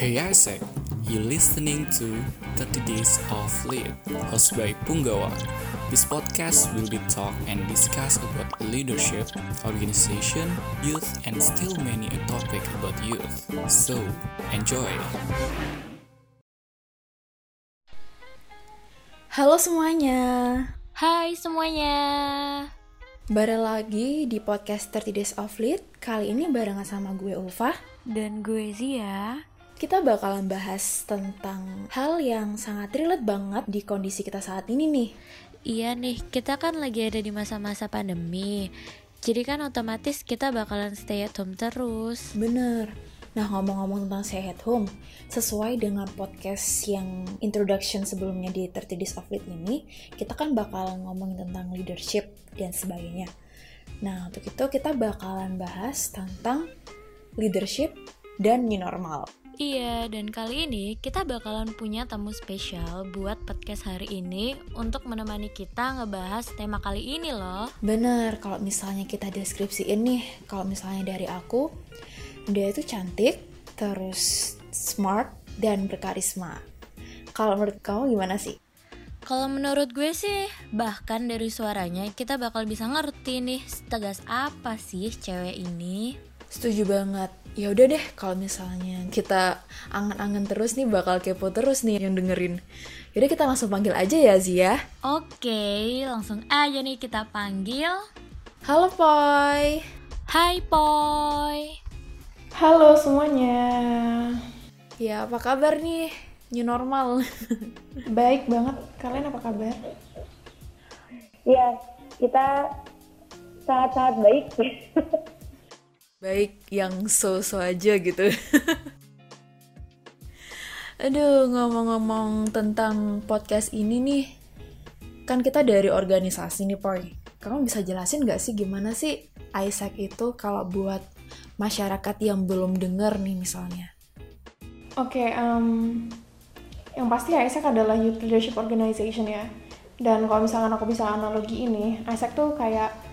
Hey Isaac, you listening to 30 Days of Lead, hosted by Punggawa. This podcast will be talk and discuss about leadership, organization, youth, and still many a topic about youth. So, enjoy! Halo semuanya, Hai semuanya. bareng lagi di podcast 30 Days of Lead. Kali ini barengan sama gue Ulfa. Dan gue Zia. Kita bakalan bahas tentang hal yang sangat relate banget di kondisi kita saat ini nih. Iya nih, kita kan lagi ada di masa-masa pandemi. Jadi kan otomatis kita bakalan stay at home terus. Bener. Nah ngomong-ngomong tentang stay at home, sesuai dengan podcast yang introduction sebelumnya di 30 Days of Lead ini, kita kan bakalan ngomongin tentang leadership dan sebagainya. Nah untuk itu kita bakalan bahas tentang leadership dan new normal. Iya, dan kali ini kita bakalan punya tamu spesial buat podcast hari ini untuk menemani kita ngebahas tema kali ini loh. Bener, kalau misalnya kita deskripsiin nih, kalau misalnya dari aku, dia itu cantik, terus smart, dan berkarisma. Kalau menurut kamu gimana sih? Kalau menurut gue sih, bahkan dari suaranya kita bakal bisa ngerti nih setegas apa sih cewek ini. Setuju banget. Ya udah deh, kalau misalnya kita angen-angen terus nih, bakal kepo terus nih yang dengerin. Yaudah kita langsung panggil aja ya Zia. Oke, langsung aja nih kita panggil. Halo Poy. Hai Poy. Halo semuanya, Ya apa kabar nih? New normal. baik banget. Kalian apa kabar? Ya, kita sangat-sangat baik. baik yang so-so aja gitu. Aduh, ngomong-ngomong tentang podcast ini nih, kan kita dari organisasi nih, Poy. Kamu bisa jelasin gak sih gimana sih Isaac itu kalau buat masyarakat yang belum denger nih misalnya? Oke, em, yang pasti Isaac adalah Youth Leadership Organization ya. Dan kalau misalkan aku bisa analogi ini, Isaac tuh kayak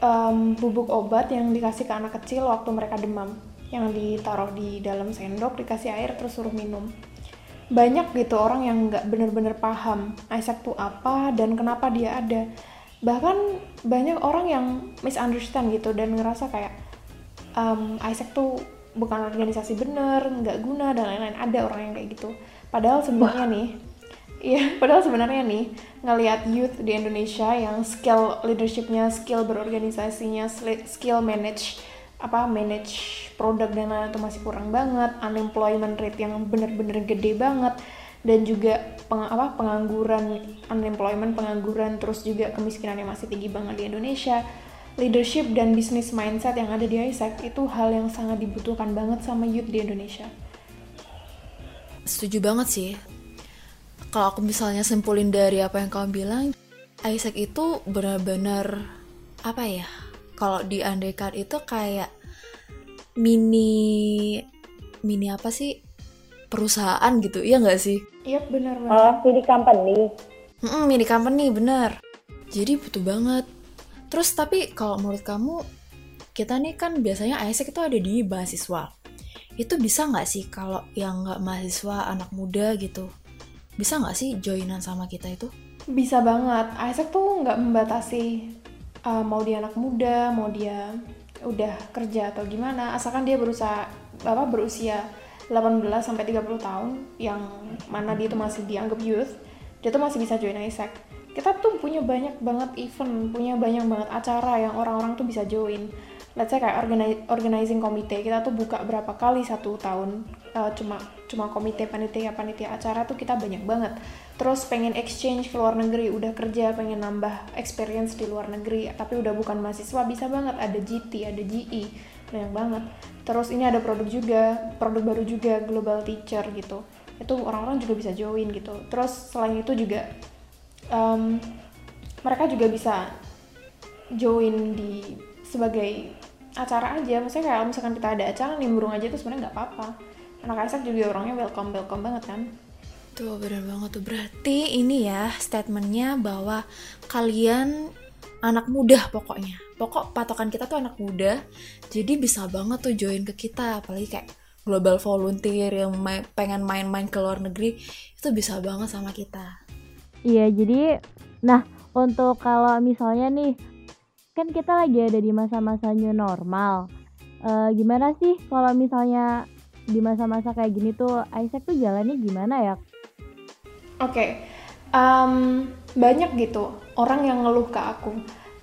em, bubuk obat yang dikasih ke anak kecil waktu mereka demam. Yang ditaruh di dalam sendok, dikasih air, terus suruh minum. Banyak gitu orang yang nggak bener-bener paham Isaac tuh apa dan kenapa dia ada. Bahkan banyak orang yang misunderstand gitu dan ngerasa kayak um, Isaac tuh bukan organisasi bener, nggak guna dan lain-lain. Ada orang yang kayak gitu. Padahal sebenarnya nih, iya, padahal sebenarnya nih ngelihat youth di Indonesia yang skill leadershipnya, skill berorganisasinya, skill manage apa manage produk dan lain-lain itu masih kurang banget, unemployment rate yang bener-bener gede banget dan juga peng- apa pengangguran unemployment pengangguran terus juga kemiskinan yang masih tinggi banget di Indonesia leadership dan business mindset yang ada di Isaac itu hal yang sangat dibutuhkan banget sama youth di Indonesia. Setuju banget sih. Kalau aku misalnya simpulin dari apa yang kamu bilang, Isaac itu benar-benar apa ya? Kalau diandaikan itu kayak mini mini apa sih? Perusahaan gitu, iya nggak sih? Iya benar banget. Oh, jadi company. Mm-mm, mini company bener. Jadi butuh banget. Terus tapi kalau menurut kamu kita nih kan biasanya Isaac itu ada di mahasiswa. Itu bisa nggak sih kalau yang nggak mahasiswa anak muda gitu? Bisa nggak sih joinan sama kita itu? Bisa banget. Isaac tuh nggak membatasi uh, mau dia anak muda, mau dia udah kerja atau gimana, asalkan dia berusaha apa berusia 18 sampai 30 tahun yang mana dia tuh masih dianggap youth, dia tuh masih bisa join Isaac. Kita tuh punya banyak banget event, punya banyak banget acara yang orang-orang tuh bisa join. Let's say kayak organi- organizing komite, kita tuh buka berapa kali satu tahun, uh, cuma cuma komite panitia panitia acara tuh kita banyak banget. Terus pengen exchange ke luar negeri, udah kerja pengen nambah experience di luar negeri, tapi udah bukan mahasiswa bisa banget ada GT, ada GE, banyak banget. Terus ini ada produk juga, produk baru juga global teacher gitu. Itu orang-orang juga bisa join gitu. Terus selain itu juga em, mereka juga bisa join di sebagai acara aja. Maksudnya kayak misalkan kita ada acara nimbrung aja itu sebenarnya nggak apa-apa. Anak Isaac juga orangnya welcome welcome banget kan. Tuh bener banget tuh. Berarti ini ya statementnya bahwa kalian anak muda pokoknya. Pokok patokan kita tuh anak muda. Jadi bisa banget tuh join ke kita. Apalagi kayak global volunteer yang main, pengen main-main ke luar negeri itu bisa banget sama kita iya jadi nah untuk kalau misalnya nih kan kita lagi ada di masa-masa new normal uh, gimana sih kalau misalnya di masa-masa kayak gini tuh Isaac tuh jalannya gimana ya? Oke, okay. um, banyak gitu orang yang ngeluh ke aku.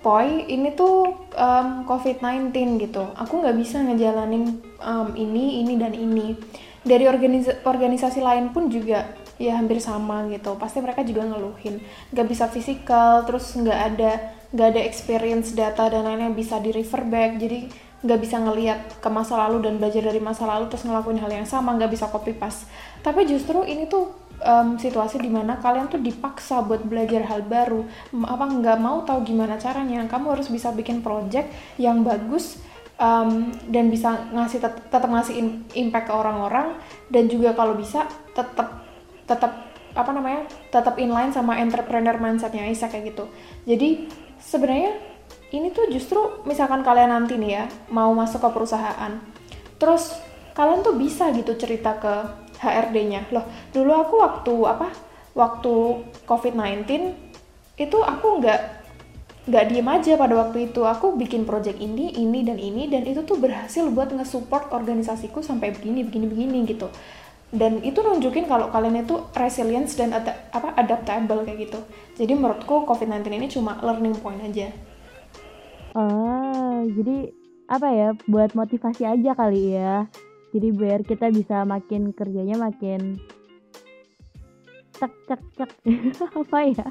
Poi, ini tuh um, COVID-19 gitu. Aku nggak bisa ngejalanin um, ini, ini, dan ini. Dari organisa organisasi lain pun juga ya hampir sama gitu. Pasti mereka juga ngeluhin. Nggak bisa fisikal, terus nggak ada nggak ada experience data dan lain-lain bisa di refer back. Jadi nggak bisa ngelihat ke masa lalu dan belajar dari masa lalu terus ngelakuin hal yang sama nggak bisa copy paste. Tapi justru ini tuh um, situasi di mana kalian tuh dipaksa buat belajar hal baru. Apa nggak mau tahu gimana caranya. Kamu harus bisa bikin project yang bagus um, dan bisa ngasih tet tetap ngasih impact ke orang-orang. Dan juga kalau bisa tetap tetap apa namanya tetap inline sama entrepreneur mindsetnya Isa kayak gitu. Jadi sebenarnya ini tuh justru misalkan kalian nanti nih ya mau masuk ke perusahaan terus kalian tuh bisa gitu cerita ke HRD-nya loh dulu aku waktu apa waktu COVID-19 itu aku nggak nggak diem aja pada waktu itu. Aku bikin project ini ini dan ini dan itu tuh berhasil buat nge-support organisasiku sampai begini begini begini gitu dan itu nunjukin kalau kalian itu resilience dan ada, apa adaptable kayak gitu jadi menurutku COVID-19 ini cuma learning point aja Oh, jadi apa ya? Buat motivasi aja kali ya. Jadi biar kita bisa makin kerjanya makin cek cek cek apa ya?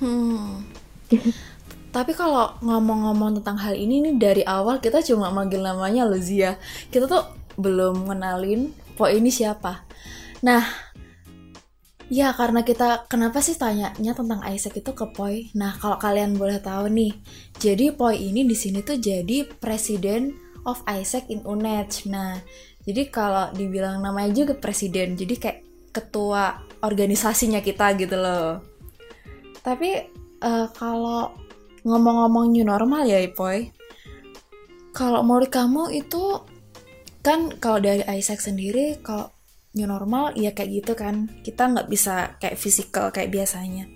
hmm. Tapi kalau ngomong-ngomong tentang hal ini nih dari awal kita cuma manggil namanya Luzia. Kita tuh belum kenalin Po ini siapa. Nah, Ya, karena kita kenapa sih tanyanya tentang Isaac itu ke Poi? Nah, kalau kalian boleh tahu nih, jadi Poi ini di sini tuh jadi presiden of Isaac in UNED. Nah, jadi kalau dibilang namanya juga presiden, jadi kayak ketua organisasinya kita gitu loh. Tapi uh, kalau ngomong-ngomong new normal ya, Poi. Kalau menurut kamu itu kan kalau dari Isaac sendiri, kalau new normal ya kayak gitu kan kita nggak bisa kayak fisikal kayak biasanya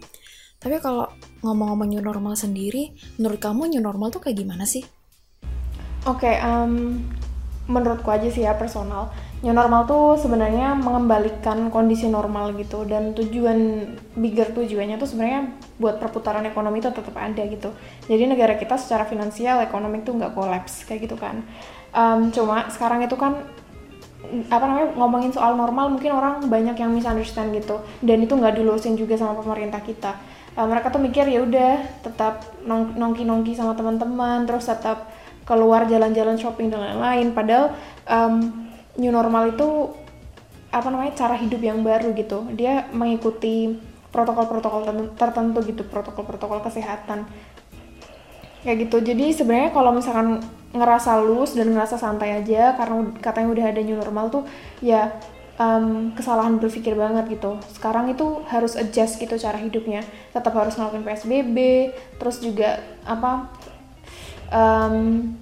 tapi kalau ngomong-ngomong new normal sendiri menurut kamu new normal tuh kayak gimana sih? Oke, okay, um, menurutku aja sih ya personal new normal tuh sebenarnya mengembalikan kondisi normal gitu dan tujuan bigger tujuannya tuh sebenarnya buat perputaran ekonomi itu tetap ada gitu. Jadi negara kita secara finansial ekonomi tuh nggak kolaps kayak gitu kan. Um, cuma sekarang itu kan apa namanya ngomongin soal normal mungkin orang banyak yang misunderstand gitu. Dan itu nggak dilurusin juga sama pemerintah kita. Uh, mereka tuh mikir ya udah tetap nong nongki nongki sama teman-teman terus tetap keluar jalan-jalan shopping dan lain-lain. Padahal um, new normal itu apa namanya cara hidup yang baru gitu dia mengikuti protokol-protokol tertentu gitu protokol-protokol kesehatan kayak gitu jadi sebenarnya kalau misalkan ngerasa loose dan ngerasa santai aja karena katanya udah ada new normal tuh ya um, kesalahan berpikir banget gitu. Sekarang itu harus adjust gitu cara hidupnya. Tetap harus ngelakuin PSBB, terus juga apa um,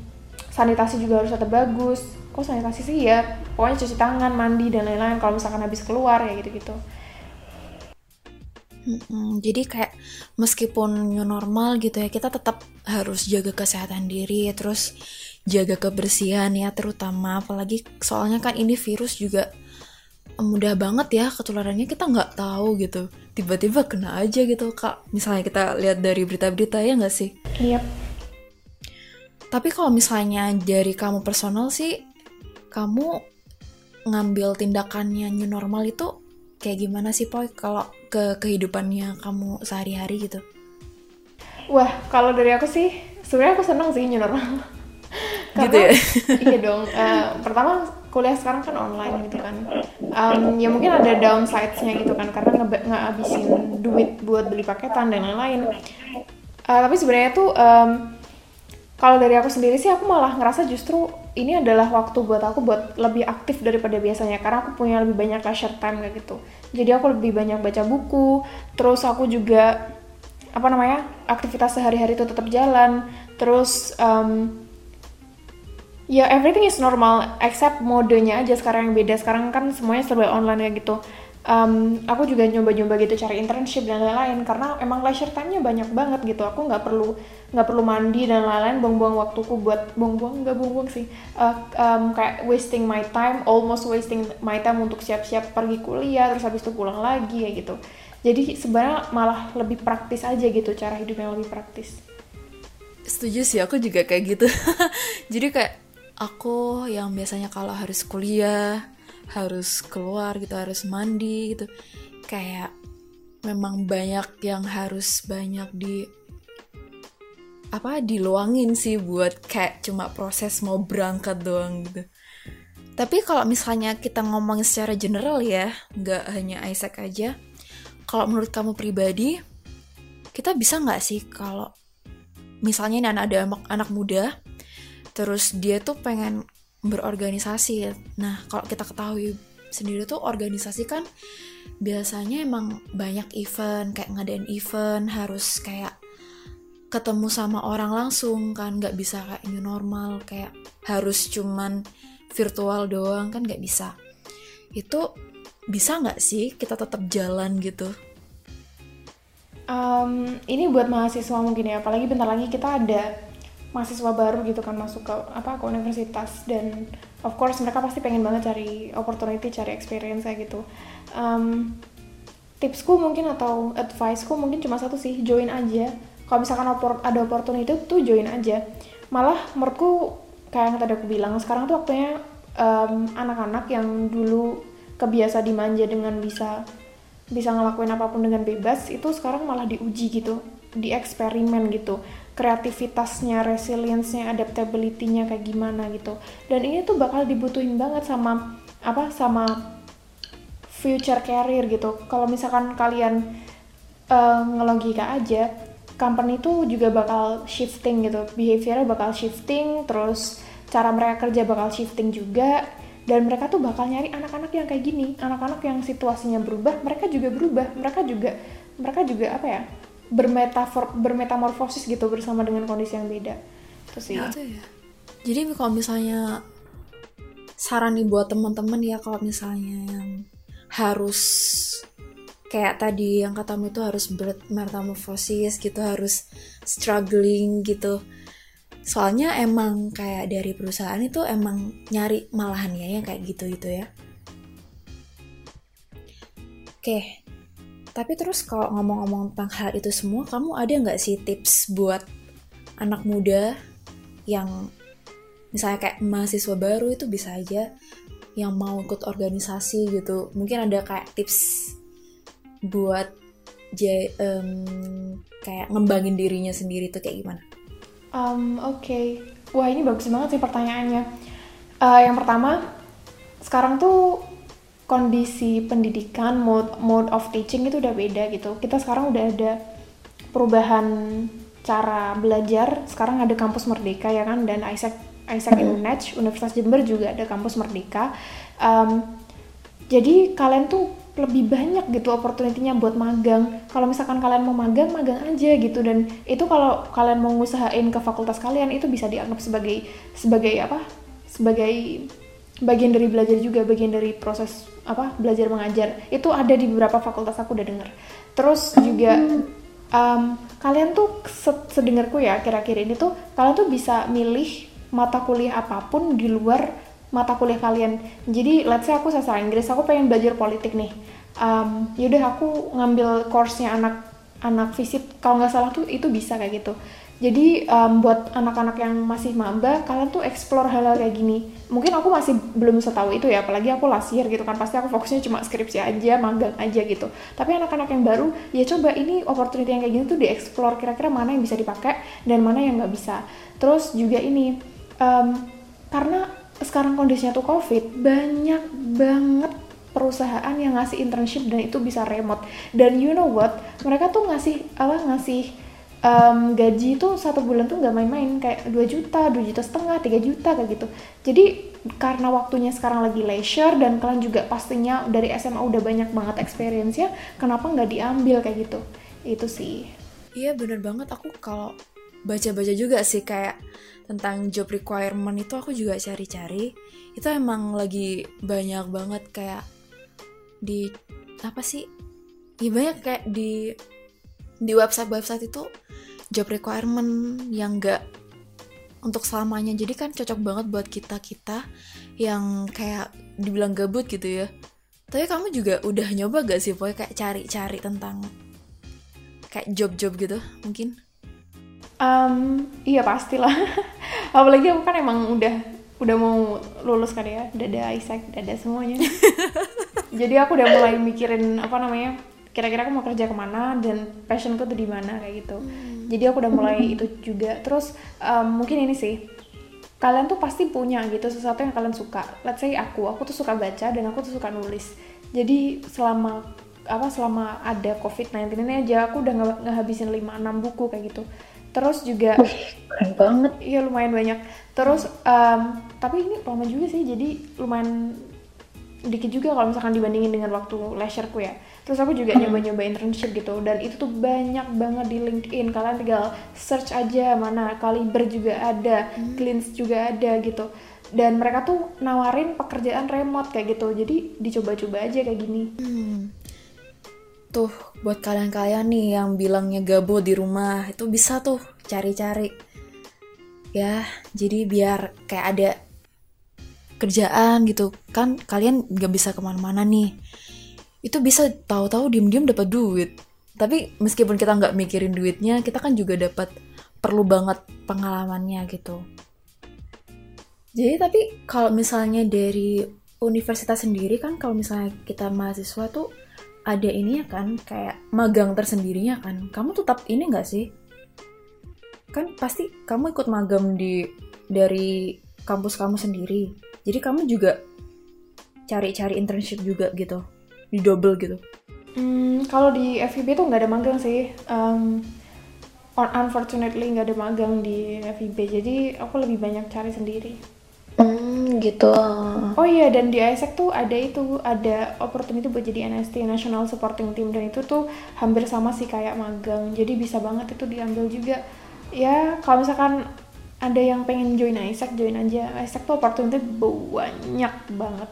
sanitasi juga harus tetap bagus. Kok sanitasi sih ya? Pokoknya cuci tangan, mandi dan lain-lain kalau misalkan habis keluar ya gitu-gitu. Hmm, jadi kayak meskipun new normal gitu ya, kita tetap harus jaga kesehatan diri, terus jaga kebersihan ya, terutama apalagi soalnya kan ini virus juga mudah banget ya ketularannya kita nggak tahu gitu, tiba-tiba kena aja gitu kak. Misalnya kita lihat dari berita-berita ya nggak sih? Iya. Yep. Tapi kalau misalnya dari kamu personal sih, kamu ngambil tindakannya new normal itu kayak gimana sih Poi kalau ke kehidupannya kamu sehari-hari gitu? Wah, kalau dari aku sih sebenarnya aku seneng sih new normal. Karena, gitu ya? iya dong. Uh, pertama kuliah sekarang kan online gitu kan. Um, ya mungkin ada downside-nya gitu kan karena nge ngabisin duit buat beli paketan dan lain-lain. Uh, tapi sebenarnya tuh um, kalau dari aku sendiri sih aku malah ngerasa justru ini adalah waktu buat aku buat lebih aktif daripada biasanya karena aku punya lebih banyak leisure time kayak gitu. Jadi aku lebih banyak baca buku terus aku juga apa namanya aktivitas sehari-hari itu tetap jalan. Terus um, ya everything is normal except modenya aja sekarang yang beda. Sekarang kan semuanya serba online ya gitu um, aku juga nyoba-nyoba gitu cari internship dan lain-lain karena emang leisure time-nya banyak banget gitu. Aku nggak perlu nggak perlu mandi dan lain-lain buang-buang waktuku buat buang-buang nggak buang-buang sih. Uh, um, kayak wasting my time almost wasting my time untuk siap-siap pergi kuliah terus habis itu pulang lagi ya gitu. Jadi sebenarnya malah lebih praktis aja gitu cara hidup yang lebih praktis. Setuju sih aku juga kayak gitu. Jadi kayak aku yang biasanya kalau harus kuliah harus keluar gitu harus mandi gitu. Kayak memang banyak yang harus banyak di apa diluangin sih buat kayak cuma proses mau berangkat doang gitu. Tapi kalau misalnya kita ngomong secara general ya nggak hanya Isaac aja kalau menurut kamu pribadi kita bisa nggak sih kalau misalnya ini ada anak, anak muda terus dia tuh pengen berorganisasi. Nah kalau kita ketahui sendiri tuh organisasi kan biasanya emang banyak event kayak ngadain event harus kayak ketemu sama orang langsung kan nggak bisa kayak new normal kayak harus cuman virtual doang kan nggak bisa. Itu bisa nggak sih kita tetap jalan gitu? Um, ini buat mahasiswa mungkin ya apalagi bentar lagi kita ada mahasiswa baru gitu kan masuk ke apa ke universitas. Dan of course mereka pasti pengen banget cari opportunity cari experience kayak gitu. Um, tipsku mungkin atau adviceku mungkin cuma satu sih join aja. Kalau misalkan ada opportunity tuh join aja. Malah menurutku kayak yang tadi aku bilang sekarang tuh waktunya anak-anak um, yang dulu kebiasa dimanja dengan bisa bisa ngelakuin apa pun dengan bebas itu sekarang malah diuji gitu di eksperimen gitu kreativitasnya, resilience-nya, adaptability-nya kayak gimana gitu. Dan ini tuh bakal dibutuhin banget sama apa sama future career gitu. Kalau misalkan kalian uh, ngelogika aja, company itu juga bakal shifting gitu. Behaviornya bakal shifting, terus cara mereka kerja bakal shifting juga. Dan mereka tuh bakal nyari anak-anak yang kayak gini, anak-anak yang situasinya berubah, mereka juga berubah, mereka juga mereka juga apa ya? Bermetafor bermetamorfosis gitu bersama dengan kondisi yang beda. Itu sih. Ya, ya. jadi kalau misalnya saran nih buat teman-teman ya kalau misalnya yang harus kayak tadi yang katamu itu harus bermetamorfosis gitu harus struggling gitu. Soalnya emang kayak dari perusahaan itu emang nyari malahan ya kayak gitu gitu ya. Oke tapi terus kalau ngomong-ngomong tentang hal itu semua, kamu ada nggak sih tips buat anak muda yang misalnya kayak mahasiswa baru itu bisa aja yang mau ikut organisasi gitu. Mungkin ada kayak tips buat j um, kayak ngembangin dirinya sendiri tuh kayak gimana? Um, Oke, okay. wah ini bagus banget sih pertanyaannya. Uh, yang pertama, sekarang tuh kondisi pendidikan mode mode of teaching itu udah beda gitu. Kita sekarang udah ada perubahan cara belajar. Sekarang ada kampus merdeka ya kan? Dan Isaac Isaac Inunech Universitas Jember juga ada kampus merdeka. Um, jadi kalian tuh lebih banyak gitu opportunity-nya buat magang. Kalau misalkan kalian mau magang, magang aja gitu. Dan itu kalau kalian mau ngusahain ke fakultas kalian itu bisa dianggap sebagai sebagai apa? Sebagai bagian dari belajar juga, bagian dari proses apa belajar mengajar itu ada di beberapa fakultas aku udah denger. Terus juga um, kalian tuh sedengarku ya kira-kira ini tuh kalian tuh bisa milih mata kuliah apa pun di luar mata kuliah kalian. Jadi let's say aku sastra Inggris aku pengen belajar politik nih. Um, yaudah aku ngambil course-nya anak anak fisip. Kalau nggak salah tuh itu bisa kayak gitu jadi um, buat anak-anak yang masih maba, kalian tuh explore hal-hal kayak gini. Mungkin aku masih belum setahu itu ya, apalagi aku last year gitu kan, pasti aku fokusnya cuma skripsi aja, magang aja gitu. Tapi anak-anak yang baru, ya coba ini opportunity yang kayak gini tuh di-explore kira-kira mana yang bisa dipakai dan mana yang nggak bisa. Terus juga ini, um, karena sekarang kondisinya tuh COVID, banyak banget perusahaan yang ngasih internship dan itu bisa remote. Dan you know what, mereka tuh ngasih apa ngasih um, gaji itu satu bulan tuh nggak main-main kayak 2 juta, 2 juta setengah, 3 juta kayak gitu. Jadi karena waktunya sekarang lagi leisure dan kalian juga pastinya dari SMA udah banyak banget experience ya, kenapa nggak diambil kayak gitu? Itu sih. Iya bener banget aku kalau baca-baca juga sih kayak tentang job requirement itu aku juga cari-cari itu emang lagi banyak banget kayak di apa sih ya banyak kayak di di website-website itu job requirement yang enggak untuk selamanya. Jadi kan cocok banget buat kita kita yang kayak dibilang gabut gitu ya. Tapi kamu juga udah nyoba gak sih pokoknya kayak cari-cari tentang kayak job-job gitu mungkin? Um, iya pastilah. Apalagi aku kan emang udah udah mau lulus kan ya, udah ada Isaac, udah ada semuanya. Jadi aku udah mulai mikirin apa namanya, kira-kira aku mau kerja ke mana dan passionku tuh di mana kayak gitu. Jadi aku udah mulai itu juga. Terus um, mungkin ini sih, kalian tuh pasti punya gitu sesuatu yang kalian suka. Let's say aku, aku tuh suka baca dan aku tuh suka nulis. Jadi selama apa selama ada COVID-19 ini aja aku udah nge- ngehabisin 5-6 buku kayak gitu. Terus juga Keren banget. Iya lumayan banyak. Terus em, tapi ini lama juga sih, jadi lumayan dikit juga kalau misalkan dibandingin dengan waktu leisureku ya. Terus aku juga nyoba-nyoba internship gitu dan itu tuh banyak banget di LinkedIn. Kalian tinggal search aja mana Kaliber juga ada, Cleans juga ada gitu. Dan mereka tuh nawarin pekerjaan remote kayak gitu. Jadi dicoba-coba aja kayak gini. tuh buat kalian-kalian nih yang bilangnya gabut di rumah itu bisa tuh cari-cari ya jadi biar kayak ada kerjaan gitu. Kan kalian nggak bisa ke mana-mana nih. Itu bisa tahu-tahu diem-diem dapat duit. Tapi meskipun kita nggak mikirin duitnya kita kan juga dapat perlu banget pengalamannya gitu. Jadi tapi kalau misalnya dari universitas sendiri kan kalau misalnya kita mahasiswa tuh ada ini ya kan kayak magang tersendirinya kan. Kamu tetap ini nggak sih? Kan pasti kamu ikut magang di dari kampus kamu sendiri jadi kamu juga cari-cari internship juga gitu di double gitu Hmm, kalau di FIB tuh nggak ada magang sih. Um, un- unfortunately nggak ada magang di FIB, jadi aku lebih banyak cari sendiri. Hmm, gitu. Oh iya, dan di ISEC tuh ada itu, ada opportunity buat jadi NST, National Supporting Team, dan itu tuh hampir sama sih kayak magang, jadi bisa banget itu diambil juga. Ya, kalau misalkan ada yang pengen join ISEC, join aja. ISEC tuh opportunity banyak banget.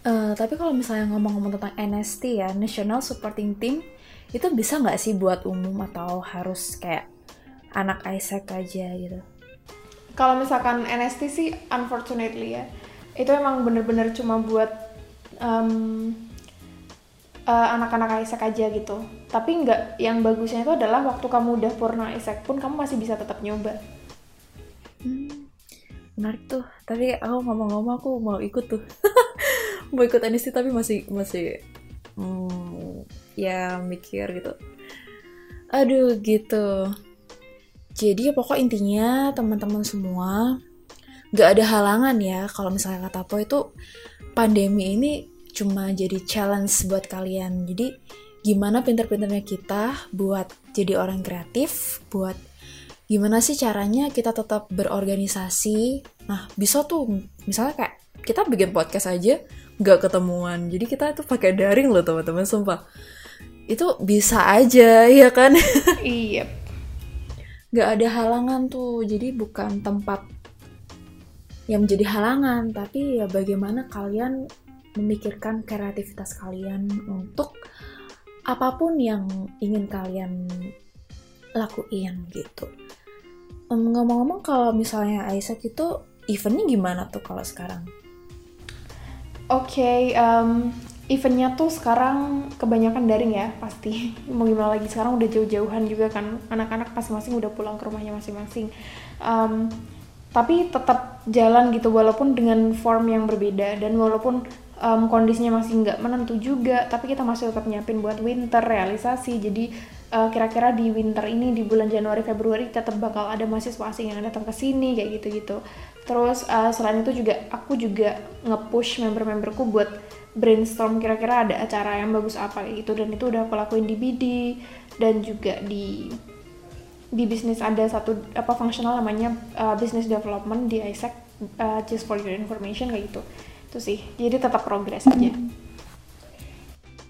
Eh, tapi kalau misalnya ngomong-ngomong tentang NST ya National Supporting Team itu bisa nggak sih buat umum atau harus kayak anak Isaac aja gitu Kalau misalkan NST sih, unfortunately ya, itu emang bener-bener cuma buat em, eh, anak-anak Isaac aja gitu. Tapi nggak, yang bagusnya itu adalah waktu kamu udah purna Isaac pun kamu masih bisa tetap nyoba. menarik tuh tapi aku ngomong-ngomong aku mau ikut tuh mau ikut NST tapi masih masih hmm, ya mikir gitu aduh gitu jadi ya pokok intinya teman-teman semua nggak ada halangan ya kalau misalnya kata Po itu pandemi ini cuma jadi challenge buat kalian. Jadi gimana pinter-pinternya kita buat jadi orang kreatif buat gimana sih caranya kita tetap berorganisasi? Nah bisa tuh misalnya kayak kita bikin podcast aja nggak ketemuan. Jadi kita tuh pakai daring loh teman-teman sumpah. Itu bisa aja ya kan? Iya. nggak ada halangan tuh jadi bukan tempat yang menjadi halangan tapi ya bagaimana kalian memikirkan kreativitas kalian untuk apa pun yang ingin kalian lakuin gitu Em, ngomong-ngomong kalau misalnya Isaac itu eventnya gimana tuh kalau sekarang Oke, em, eventnya tuh sekarang kebanyakan daring ya pasti. Mau gimana lagi sekarang udah jauh-jauhan juga kan anak-anak masing-masing udah pulang ke rumahnya masing-masing. Em, tapi tetap jalan gitu walaupun dengan form yang berbeda dan walaupun em, kondisinya masih nggak menentu juga, tapi kita masih tetap nyiapin buat winter realisasi. Jadi eh, kira-kira di winter ini di bulan Januari Februari tetap bakal ada mahasiswa asing yang datang ke sini kayak gitu-gitu. Terus eh, selain itu juga aku juga nge-push member-memberku buat brainstorm kira-kira ada acara yang bagus apa kayak gitu dan itu udah aku lakuin di BD dan juga di di bisnis ada satu apa fungsional namanya uh, business development di ISEC uh, just for your information kayak gitu itu sih. Jadi tetap progres aja.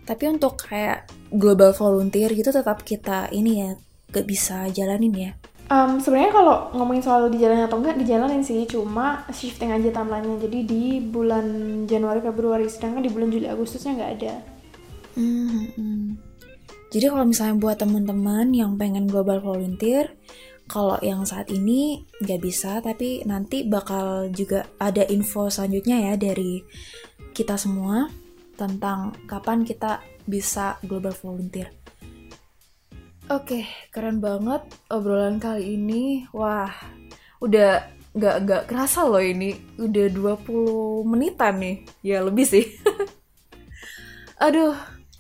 Tapi untuk kayak global volunteer gitu tetap kita ini ya gak bisa jalanin ya? Um, sebenarnya kalau ngomongin soal di jalan atau enggak dijalanin sih. Cuma shifting aja timelinenya. Jadi di bulan Januari Februari sedangkan di bulan Juli Agustusnya nggak ada. Hmm, hmm. Jadi kalau misalnya buat teman-teman yang pengen global volunteer, kalau yang saat ini nggak bisa, tapi nanti bakal juga ada info selanjutnya ya dari kita semua tentang kapan kita bisa global volunteer. Oke, keren banget obrolan kali ini. Wah, udah nggak nggak kerasa loh ini udah 20 menitan nih. Ya lebih sih. Aduh,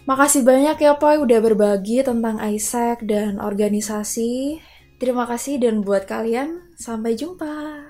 makasih banyak ya Poy udah berbagi tentang Isaac dan organisasi. Terima kasih dan buat kalian sampai jumpa.